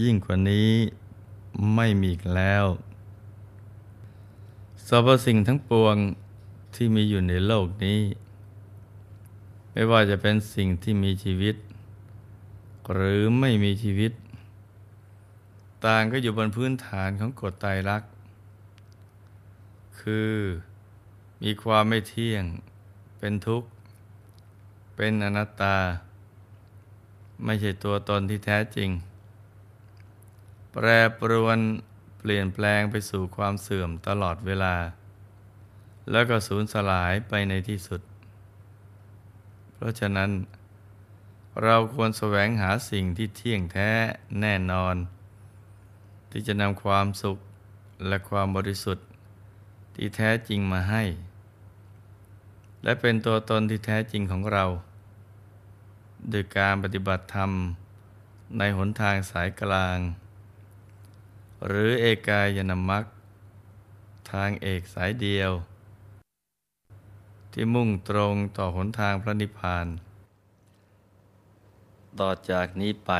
ยิ่งกว่านี้ไม่มีอีกแล้วสรรพสิ่งทั้งปวงที่มีอยู่ในโลกนี้ ไม่ว่าจะเป็นสิ่งที่มีชีวิต หรือไม่มีชีวิต ต่างก็อยู่บนพื้นฐานของกฎไตรลัก คือมีความไม่เที่ยง เป็นทุกข์ เป็นอนัตตา ไม่ใช่ตัวตนที่แท้จริง แปรปรวนเปลี่ยนแปลงไปสู่ความเสื่อมตลอดเวลา แล้วก็สูญสลายไปในที่สุด เพราะฉะนั้น เราควรแสวงหาสิ่งที่เที่ยงแท้แน่นอน ที่จะนำความสุขและความบริสุทธิ์ที่แท้จริงมาให้ และเป็นตัวตนที่แท้จริงของเราโดยการปฏิบัติธรรมในหนทางสายกลาง หรือเอกายนามัคทางเอกสายเดียว ที่มุ่งตรงต่อหนทางพระนิพพาน ต่อจากนี้ไป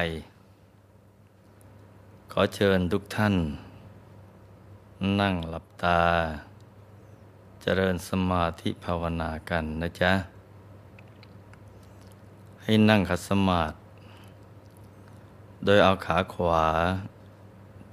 ขอเชิญทุกท่าน นั่งหลับตา เจริญสมาธิภาวนากันนะจ๊ะ ให้นั่งขัดสมาธิโดยเอาขาขวา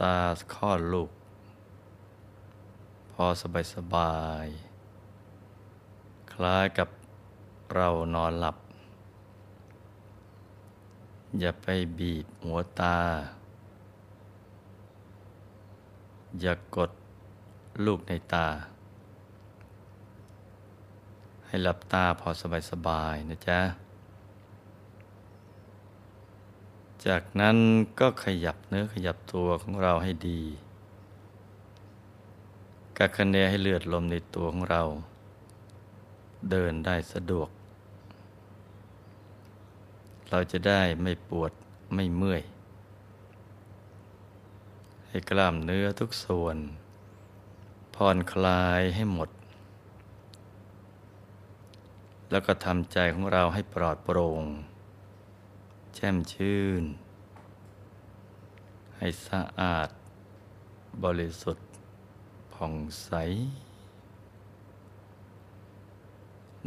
ตาข้อลูก พอสบายสบาย คล้ายกับเรานอนหลับ อย่าไปบีบหัวตา อย่ากดลูกในตา ให้หลับตาพอสบายๆนะจ๊ะ จากนั้นก็ขยับเนื้อขยับตัวของเราให้ดี กักคะเนให้เลือดลมในตัวของเรา เดินได้สะดวก เราจะได้ไม่ปวดไม่เมื่อย ให้กล้ามเนื้อทุกส่วน ผ่อนคลายให้หมด แล้วก็ทำใจของเราให้ปลอดโปร่ง ช่มชื่น ให้สะอาด บริสุทธิ์ผ่องใส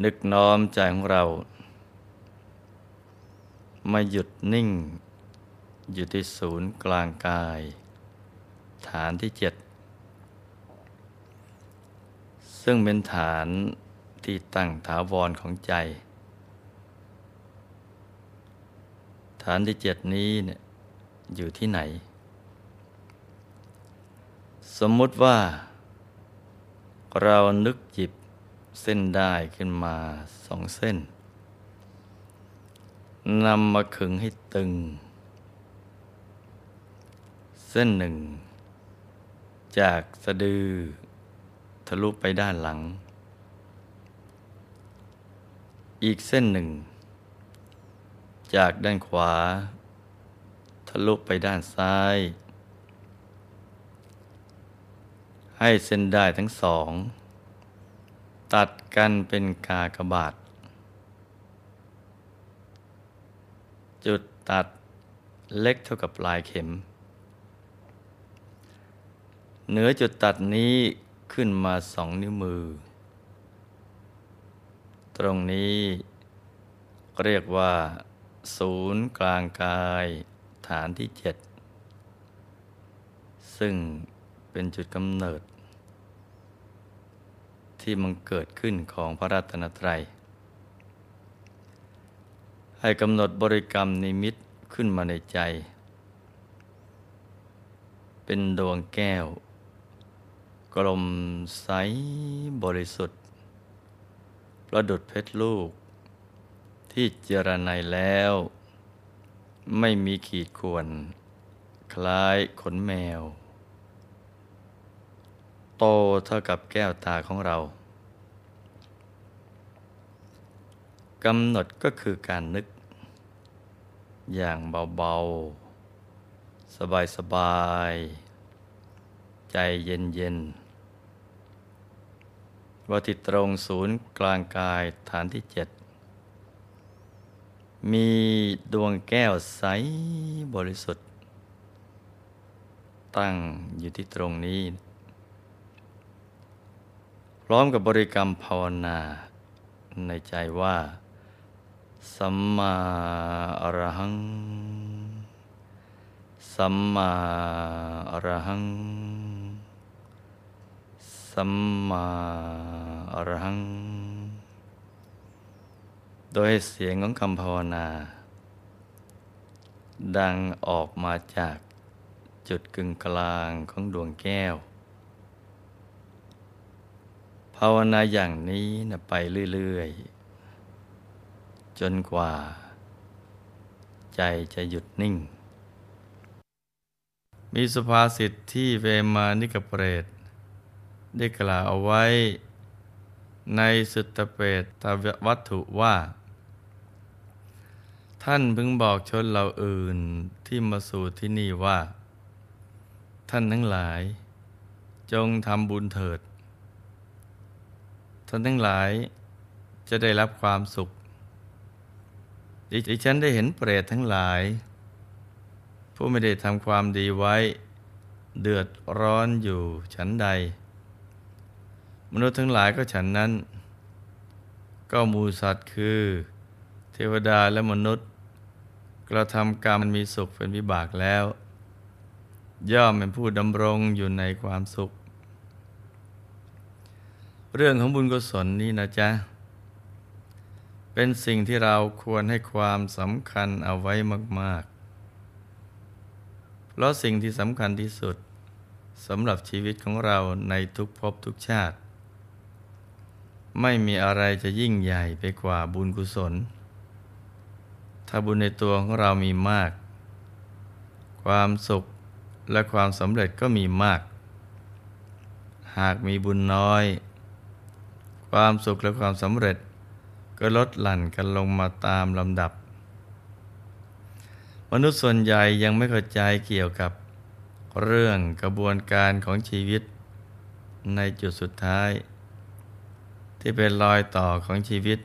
นึกน้อมใจของเรา มาหยุดนิ่ง อยู่ที่ศูนย์กลางกาย ฐานที่เจ็ด ซึ่งเป็นฐานที่ตั้งถาวรของใจ ฐานที่เจ็ดนี้เนี่ยอยู่ที่ไหน สมมุติว่า เรานึกหยิบเส้นได้ขึ้นมาสองเส้นนำมาขึงให้ตึง เส้นหนึ่ง จากสะดือ ทะลุไปด้านหลัง อีกเส้นหนึ่ง จากด้านขวา ทะลุไปด้านซ้าย ให้เส้นได้ทั้งสอง ตัดกันเป็นกากบาท จุดตัดเล็กเท่ากับปลายเข็ม เหนือจุดตัดนี้ขึ้นมาสองนิ้วมือ ตรงนี้เรียกว่า ศูนย์กลางกายฐานที่เจ็ดซึ่งเป็นจุดกำเนิด ที่มันเกิดขึ้นของพระรัตนตรัย ให้กำหนดบริกรรมนิมิตขึ้นมาในใจ เป็นดวงแก้ว กลมใสบริสุทธิ์ ประดุดเพชรลูก ที่เจรไนแล้ว ไม่มีขีดข่วน คล้ายขนแมว โตเท่ากับแก้วตาของเรากำหนดก็คือการนึก อย่างเบา ๆ สบาย ๆ ใจเย็น ๆ ว่าที่ตรงศูนย์กลางกายฐานที่เจ็ด มีดวงแก้วใสบริสุทธิ์ ตั้งอยู่ที่ตรงนี้ พร้อมกับบริกรรมภาวนา ในใจว่า สัมมาอรหัง สัมมาอรหัง สัมมาอรหัง โดยเสียงของคำภาวนา ดังออกมาจากจุดกึ่งกลางของดวงแก้ว ภาวนาอย่างนี้นะไปเรื่อยๆ จนกว่า ใจจะหยุดนิ่ง มีสุภาษิตที่เวมานิกเปรตได้กล่าวเอาไว้ ในสุตเปตตวัตถุว่า ท่านพึงบอกชนเหล่าอื่นที่มาสู่ที่นี่ว่า ท่านทั้งหลาย จงทำบุญเถิด ท่านทั้งหลายจะได้รับความสุขดิฉันได้เห็นเปรตทั้งหลาย ผู้ไม่ได้ทำความดีไว้ เดือดร้อนอยู่ฉันใด มนุษย์ทั้งหลายก็ฉันนั้น ก็มูสัตว์คือ เทวดาและมนุษย์กระทำกรรมมีสุขเป็นวิบากแล้ว ย่อมเป็นผู้ดำรงอยู่ในความสุข เรื่องของบุญกุศลนี้นะจ๊ะ เป็นสิ่งที่เราควรให้ความสำคัญเอาไว้มาก ๆ เพราะสิ่งที่สำคัญที่สุดสำหรับชีวิตของเราในทุกภพทุกชาติ ไม่มีอะไรจะยิ่งใหญ่ไปกว่าบุญกุศล ถ้าบุญในตัวของเรามีมาก ความสุขและความสำเร็จก็มีมาก หากมีบุญน้อย ความสุขและความสำเร็จ ก็ลดหลั่นกันลงมาตามลำดับ มนุษย์ส่วนใหญ่ยังไม่เข้าใจเกี่ยวกับเรื่องกระบวนการของชีวิตในจุดสุดท้าย ที่เป็นรอยต่อของชีวิต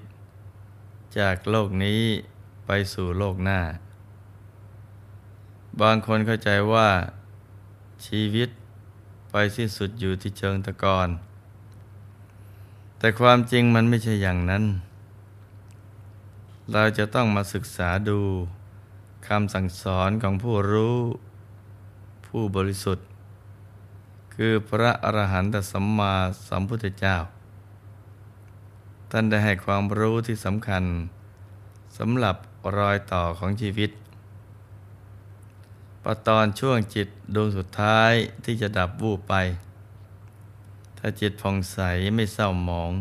จากโลกนี้ไปสู่โลกหน้า บางคนเข้าใจว่าชีวิตไปสิ้นสุดอยู่ที่เชิงตะกอนแต่ความจริงมันไม่ใช่อย่างนั้น เราจะต้องมาศึกษาดูคำสั่งสอนของผู้รู้ ผู้บริสุทธิ์ คือพระอรหันตสัมมาสัมพุทธเจ้า ท่านได้ให้ความรู้ที่สำคัญสำหรับรอยต่อของชีวิตปตอนช่วงจิตดวงสุดท้ายที่จะดับวูบไป ถ้าจิตผ่องใสไม่เศร้าหมอง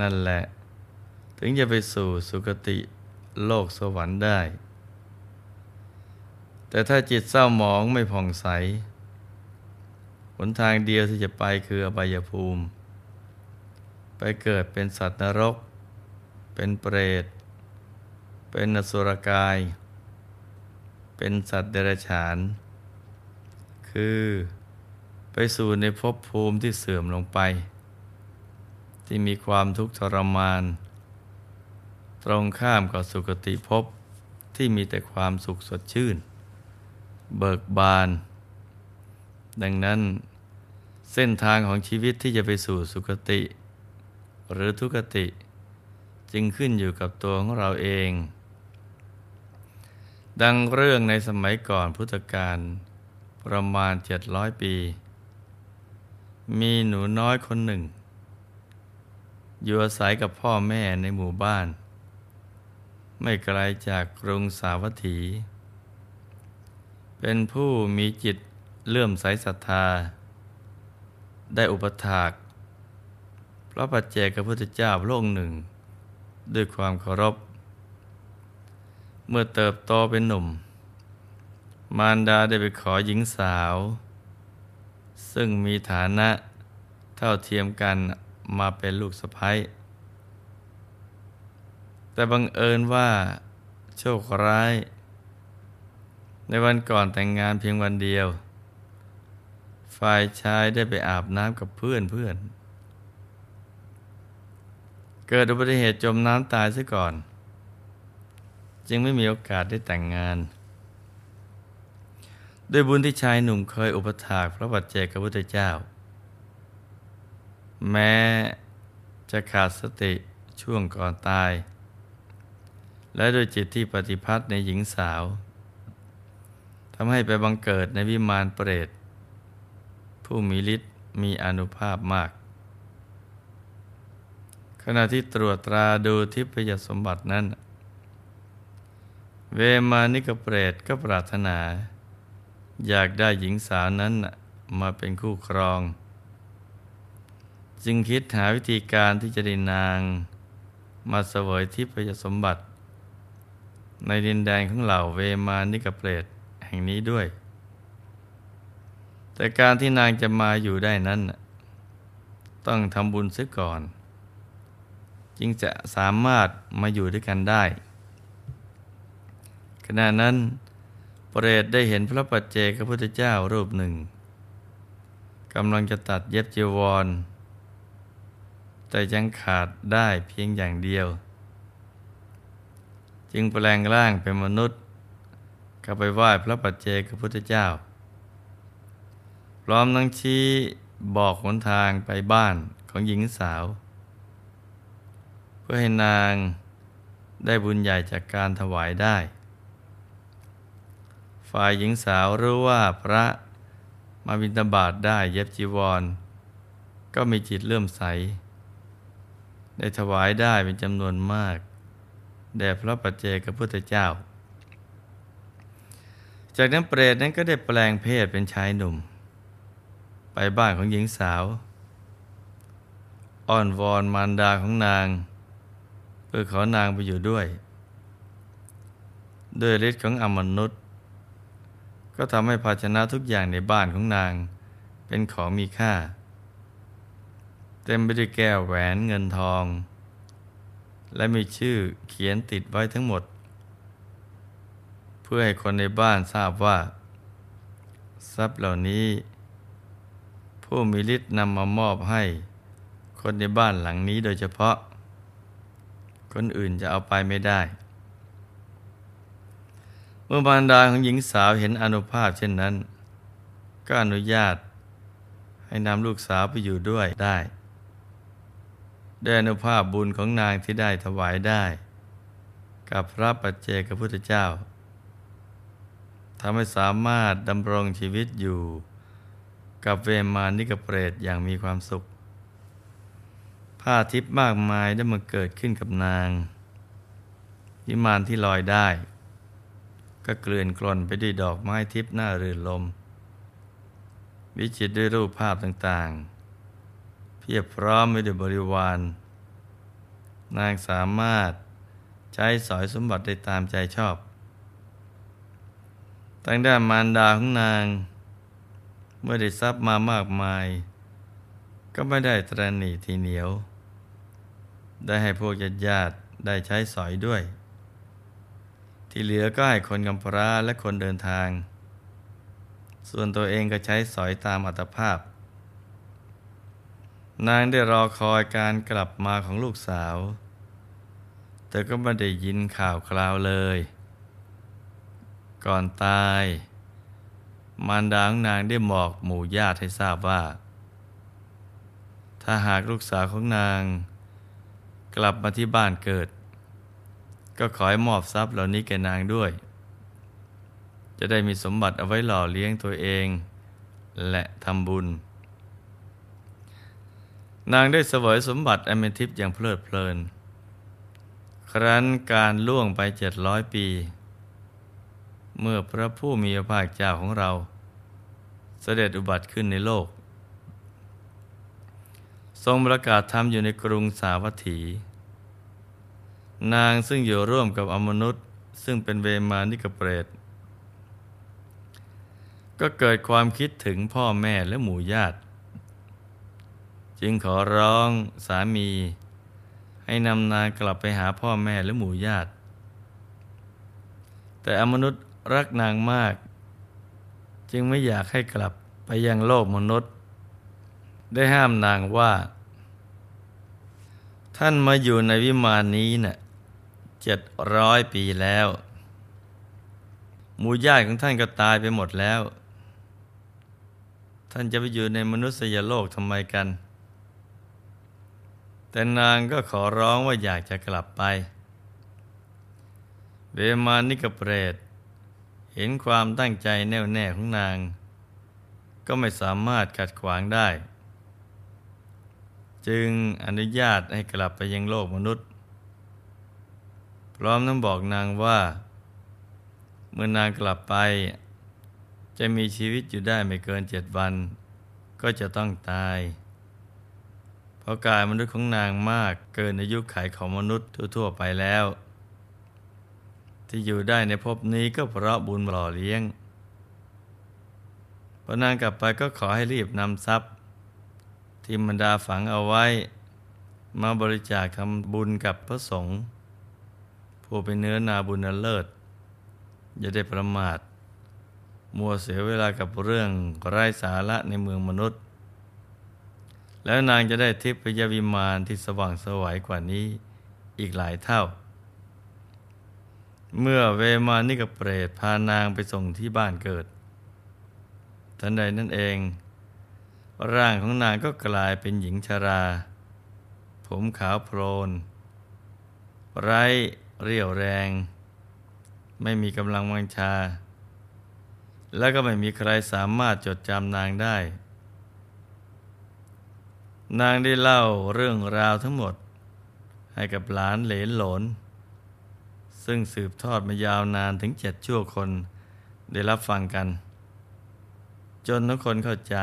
นั่นแหละ ถึงจะไปสู่สุคติโลกสวรรค์ได้ แต่ถ้าจิตเศร้าหมองไม่ผ่องใส หนทางเดียวที่จะไปคืออบายภูมิ ไปเกิดเป็นสัตว์นรก เป็นเปรต เป็นนสุรกาย เป็นสัตว์เดรัจฉาน คือไปสู่ในภพภูมิที่เสื่อมลงไป ที่มีความทุกข์ทรมาน ตรงข้ามกับสุคติภพที่มีแต่ความสุขสดชื่น เบิกบาน ดังนั้นเส้นทางของชีวิตที่จะไปสู่สุคติ หรือทุกติ จึงขึ้นอยู่กับตัวของเราเอง ดังเรื่องในสมัยก่อนพุทธกาลประมาณเจ็ดร้อยปี มีหนูน้อยคนหนึ่ง อยู่อาศัยกับพ่อแม่ในหมู่บ้าน ไม่ไกลจากกรุงสาวัตถี เป็นผู้มีจิตเลื่อมใสศรัทธา ได้อุปถาก พระปัจเจกพระพุทธเจ้าพระองค์หนึ่ง ด้วยความเคารพ เมื่อเติบโตเป็นหนุ่ม มารดาได้ไปขอหญิงสาว ซึ่งมีฐานะเท่าเทียมกันมาเป็นลูกสะพ้ยแต่บังเอิญว่าโชคร้าย ในวันก่อนแต่งงานเพียงวันเดียว ฝ่ายชายได้ไปอาบน้ำกับเพื่อนเพื่อน เกิดอุบัติเหตุจมน้ำตายซะก่อน จึงไม่มีโอกาสได้แต่งงาน ด้วยบุญที่ชายหนุ่มเคยอุปถากพระบัจเจกพุทธเจ้า แม้จะขาดสติช่วงก่อนตาย และโดยจิตที่ปฏิพัทธ์ในหญิงสาวทำให้ไปบังเกิดในวิมานเปรต ผู้มีฤทธิ์มีอนุภาพมาก ขณะที่ตรวจตราดูทิพยสมบัตินั้น เวมานิกเปรตก็ปรารถนา อยากได้หญิงสาวนั้นมาเป็นคู่ครอง จึงคิดหาวิธีการที่จะได้นาง มาเสวยทิพยสมบัติ ในดินแดนของเหล่าเวมานิกเปรตแห่งนี้ด้วย แต่การที่นางจะมาอยู่ได้นั้น ต้องทำบุญเสียก่อน จึงจะสามารถมาอยู่ด้วยกันได้ ขณะนั้นเปรตได้เห็นพระปัจเจกพุทธเจ้ารูปหนึ่งกำลังจะตัดเย็บจีวร แต่ยังขาดได้เพียงอย่างเดียว จึงแปลงร่างเป็นมนุษย์เข้าไปไหว้พระปัจเจกพุทธเจ้า พร้อมทั้งชี้บอกหนทางไปบ้านของหญิงสาว พื่อให้นางได้บุญใหญ่จากการถวายได้ ฝ่ายหญิงสาวรู้ว่าพระมาบิณฑบาตได้เย็บจีวร ก็มีจิตเลื่อมใส ได้ถวายได้เป็นจำนวนมาก แด่พระปัจเจกพุทธเจ้า จากนั้นเปรตนั้นก็ได้แปลงเพศเป็นชายหนุ่ม ไปบ้านของหญิงสาว อ้อนวอนมารดาของนาง พื่อขอนางไปอยู่ด้วย ด้วยฤทธิ์ของอมนุษย์ ก็ทำให้ภาชนะทุกอย่างในบ้านของนางเป็นของมีค่า เต็มไปด้วยแก้วแหวนเงินทอง และมีชื่อเขียนติดไว้ทั้งหมด เพื่อให้คนในบ้านทราบว่า ทรัพย์เหล่านี้ ผู้มีฤทธิ์นำมามอบให้คนในบ้านหลังนี้โดยเฉพาะ คนอื่นจะเอาไปไม่ได้ เมื่อบรรดาของหญิงสาวเห็นอนุภาพเช่นนั้น ก็อนุญาต ให้นำลูกสาวไปอยู่ด้วยได้ด้วยอนุภาพบุญของนางที่ได้ถวายได้ กับพระปัจเจกพุทธเจ้าทำให้สามารถดำรงชีวิตอยู่ กับเวมานิกเปรตอย่างมีความสุข ผ้าทิพย์มากมายได้มาเกิดขึ้นกับนาง วิมานที่ลอยได้ ก็เกลื่อนกล่นไปด้วยดอกไม้ทิพย์หน้ารื่นลม วิจิตด้วยรูปภาพต่างๆ เพียบพร้อมไปด้วยบริวาร นางสามารถใช้สอยสมบัติได้ตามใจชอบทางด้านมารดาของนาง เมื่อได้ทรัพย์มามากมาย ก็ไม่ได้ตรณีทีเหนียว ได้ให้พวกญาติญาติได้ใช้สอยด้วย ที่เหลือก็ให้คนกำพร้าและคนเดินทาง ส่วนตัวเองก็ใช้สอยตามอัตภาพ นางได้รอคอยการกลับมาของลูกสาว แต่ก็ไม่ได้ยินข่าวคราวเลย ก่อนตาย มารดาของนางได้บอกหมู่ญาติให้ทราบว่า ถ้าหากลูกสาวของนาง กลับมาที่บ้านเกิด ก็ขอให้มอบทรัพย์เหล่านี้แก่นางด้วย จะได้มีสมบัติเอาไว้หล่อเลี้ยงตัวเอง และทำบุญ นางได้เสวยสมบัติอเมทิพย์อย่างเพลิดเพลิน ครั้นการล่วงไปเจ็ดร้อยปี เมื่อพระผู้มีพระภาคเจ้าของเรา เสด็จอุบัติขึ้นในโลก ทรงประกาศธรรมอยู่ในกรุงสาวัตถี นางซึ่งอยู่ร่วมกับอมนุษย์ ซึ่งเป็นเวมานิกเปรต ก็เกิดความคิดถึงพ่อแม่และหมู่ญาติ จึงขอร้องสามี ให้นำนางกลับไปหาพ่อแม่และหมู่ญาติ แต่อมนุษย์รักนางมาก จึงไม่อยากให้กลับไปยังโลกมนุษย์ ได้ห้ามนางว่า ท่านมาอยู่ในวิมานนี้นะ่ะเจ็ดร้อยปีแล้วหมู่ญาติของท่านก็ตายไปหมดแล้ว ท่านจะไปอยู่ในมนุษยโลกทำไมกัน แต่นางก็ขอร้องว่าอยากจะกลับไปเวมานิกเปรต เห็นความตั้งใจแน่วแน่ของนาง ก็ไม่สามารถขัดขวางได้ จึงอนุญาตให้กลับไปยังโลกมนุษย์ พร้อมน้ำบอกนางว่า เมื่อนางกลับไป จะมีชีวิตอยู่ได้ไม่เกินเจ็ดวัน ก็จะต้องตาย เพราะกายมนุษย์ของนางมากเกินอายุไขของมนุษย์ทั่วๆไปแล้ว ที่อยู่ได้ในภพนี้ก็เพราะบุญหล่อเลี้ยงพอนางกลับไปก็ขอให้รีบนำทรัพย์ ที่บรรดาฝังเอาไว้ มาบริจาคทำบุญกับพระสงฆ์ผู้เป็นเนื้อนาบุญเลิศ อย่าได้ประมาท มัวเสียเวลากับเรื่องไร้สาระในเมืองมนุษย์ แล้วนางจะได้ทิพยวิมานที่สว่างสวัยกว่านี้อีกหลายเท่า เมื่อเวมานิกเปรตพานางไปส่งที่บ้านเกิด ทันใดนั่นเอง ร่างของนางก็กลายเป็นหญิงชรา ผมขาวโพลน ไร้เรี่ยวแรง ไม่มีกำลังวังชา แล้วก็ไม่มีใครสามารถจดจำนางได้ นางได้เล่าเรื่องราวทั้งหมด ให้กับหลานเหลนหลน ซึ่งสืบทอดมายาวนานถึงเจ็ดชั่วคนได้รับฟังกัน จนทุกคนเข้าใจ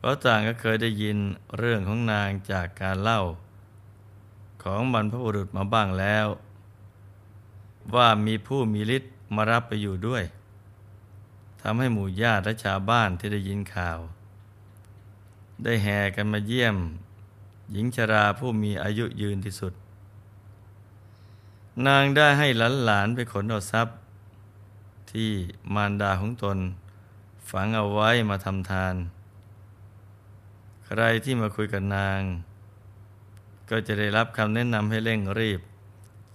เพราะต่างก็เคยได้ยินเรื่องของนางจากการเล่า ของบรรพบุรุษมาบ้างแล้ว ว่ามีผู้มีฤทธิ์มารับไปอยู่ด้วยทำให้หมู่ญาติและชาวบ้านที่ได้ยินข่าว ได้แห่กันมาเยี่ยม หญิงชราผู้มีอายุยืนที่สุด นางได้ให้หลานหลานไปขนเอาทรัพย์ ที่มารดาของตน ฝังเอาไว้มาทำทาน ใครที่มาคุยกับนาง ก็จะได้รับคำแนะนำให้เร่งรีบ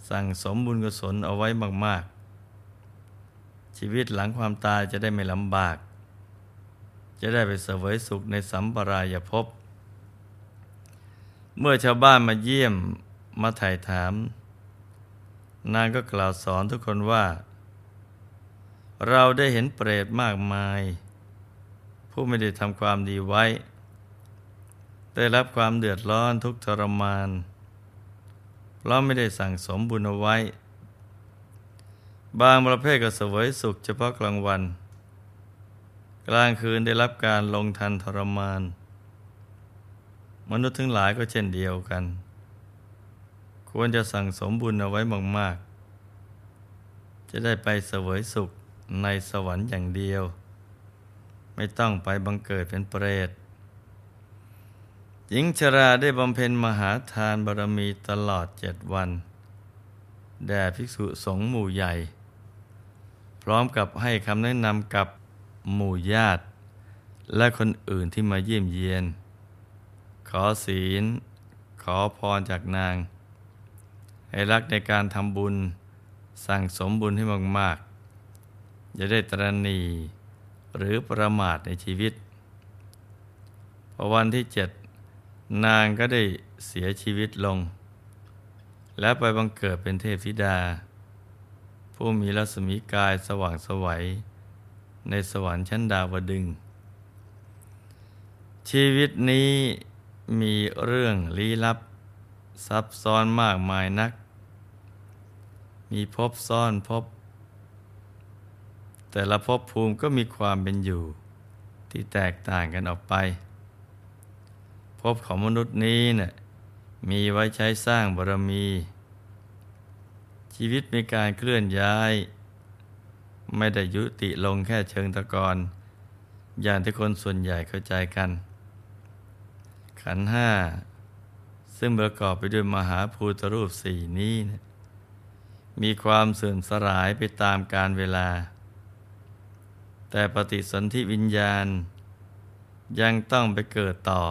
สั่งสมบุญกุศลเอาไว้มาก ๆ ชีวิตหลังความตายจะได้ไม่ลำบาก จะได้ไปเสวยสุขในสัมปรายภพเมื่อชาวบ้านมาเยี่ยมมาถ่ายถาม นางก็กล่าวสอนทุกคนว่า เราได้เห็นเปรตมากมาย ผู้ไม่ได้ทำความดีไว้ ได้รับความเดือดร้อนทุกทรมาน เพราะไม่ได้สั่งสมบุญเอาไว้ บางประเภทก็เสวยสุขเฉพาะกลางวัน กลางคืนได้รับการลงทันทรมาน มนุษย์ทั้งหลายก็เช่นเดียวกัน ควรจะสั่งสมบุญเอาไว้มากๆ จะได้ไปเสวยสุขในสวรรค์อย่างเดียว ไม่ต้องไปบังเกิดเป็นเปรต หญิงชราได้บำเพ็ญมหาทานบารมีตลอดเจ็ดวัน แด่ภิกษุสงฆ์หมู่ใหญ่ พร้อมกับให้คำแนะนำกับหมู่ญาติ และคนอื่นที่มาเยี่ยมเยียน ขอศีล ขอพรจากนาง ให้รักในการทำบุญ สั่งสมบุญให้มากๆ จะได้ตรณีหรือประมาทในชีวิตพอวันที่เจ็ด นางก็ได้เสียชีวิตลง และไปบังเกิดเป็นเทพธิดา ผู้มีรัศมีกายสว่างสวัย ในสวรรค์ชั้นดาวดึง ชีวิตนี้มีเรื่องลี้ลับ ซับซ้อนมากมายนัก มีภพซ่อนภพแต่ละภพภูมิก็มีความเป็นอยู่ ที่แตกต่างกันออกไป ภพของมนุษย์นี้เนะ่ยมีไว้ใช้สร้างบารมี ชีวิตมีการเคลื่อนย้าย ไม่ได้ยุติลงแค่เชิงตะกอนอย่างที่คนส่วนใหญ่เข้าใจกัน ขันห้า ซึ่งประกอบไปด้วยมหาภูตรูปสี่นี้นะมีความเสื่อมสลายไปตามกาลเวลา แต่ปฏิสนธิวิญญาณ ยังต้องไปเกิดต่อ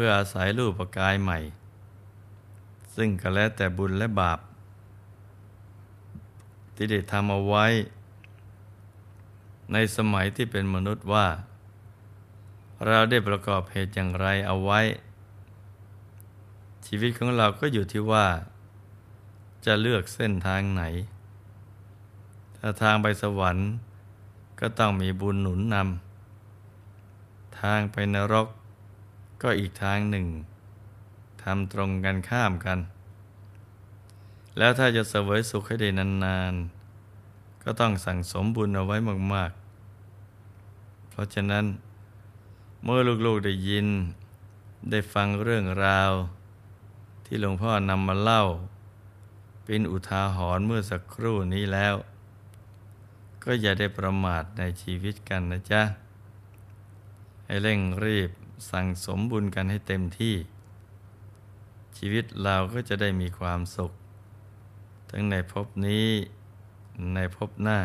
พื่ออาศัยรูปกายใหม่ ซึ่งก็แล้วแต่บุญและบาป ที่ได้ทำเอาไว้ ในสมัยที่เป็นมนุษย์ว่า เราได้ประกอบเหตุอย่างไรเอาไว้ ชีวิตของเราก็อยู่ที่ว่า จะเลือกเส้นทางไหน ถ้าทางไปสวรรค์ก็ต้องมีบุญหนุนนำทางไปนรก ก็อีกทางหนึ่งทำตรงกันข้ามกัน แล้วถ้าจะเสวยสุขให้ได้นานๆ ก็ต้องสั่งสมบุญเอาไว้มาก ๆ เพราะฉะนั้น เมื่อลูกๆได้ยิน ได้ฟังเรื่องราว ที่หลวงพ่อนำมาเล่า เป็นอุทาหรณ์เมื่อสักครู่นี้แล้ว ก็อย่าได้ประมาทในชีวิตกันนะจ๊ะ ให้เร่งรีบ สั่งสมบุญกันให้เต็มที่ ชีวิตเราก็จะได้มีความสุข ทั้งในภพนี้ในภพหน้า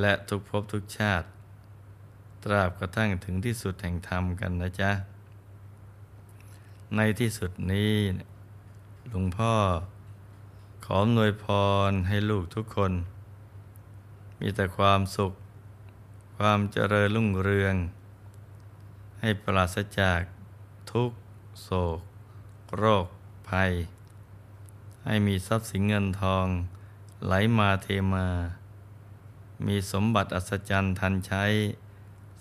และทุกภพทุกชาติ ตราบกระทั่งถึงที่สุดแห่งธรรมกันนะจ๊ะ ในที่สุดนี้หลวงพ่อขอหน่วยพรให้ลูกทุกคน มีแต่ความสุข ความเจริญรุ่งเรือง ให้ปราศจากทุกโศก โรค ภัย ให้มีทรัพย์สินเงินทอง ไหลมาเทมา มีสมบัติอัศจรรย์ทันใช้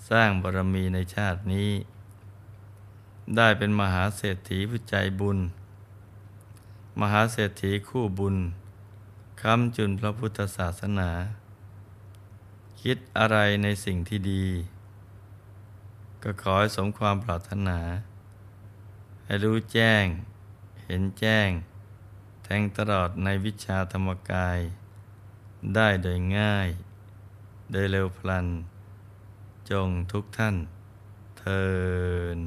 สร้างบารมีในชาตินี้ ได้เป็นมหาเศรษฐีผู้ใจบุญ มหาเศรษฐีคู่บุญคำจุนพระพุทธศาสนา คิดอะไรในสิ่งที่ดี ก็ขอให้สมความปรารถนา ให้รู้แจ้ง เห็นแจ้ง แทงตลอดในวิชาธรรมกาย ได้โดยง่าย โดยเร็วพลัน จงทุกท่านเทิน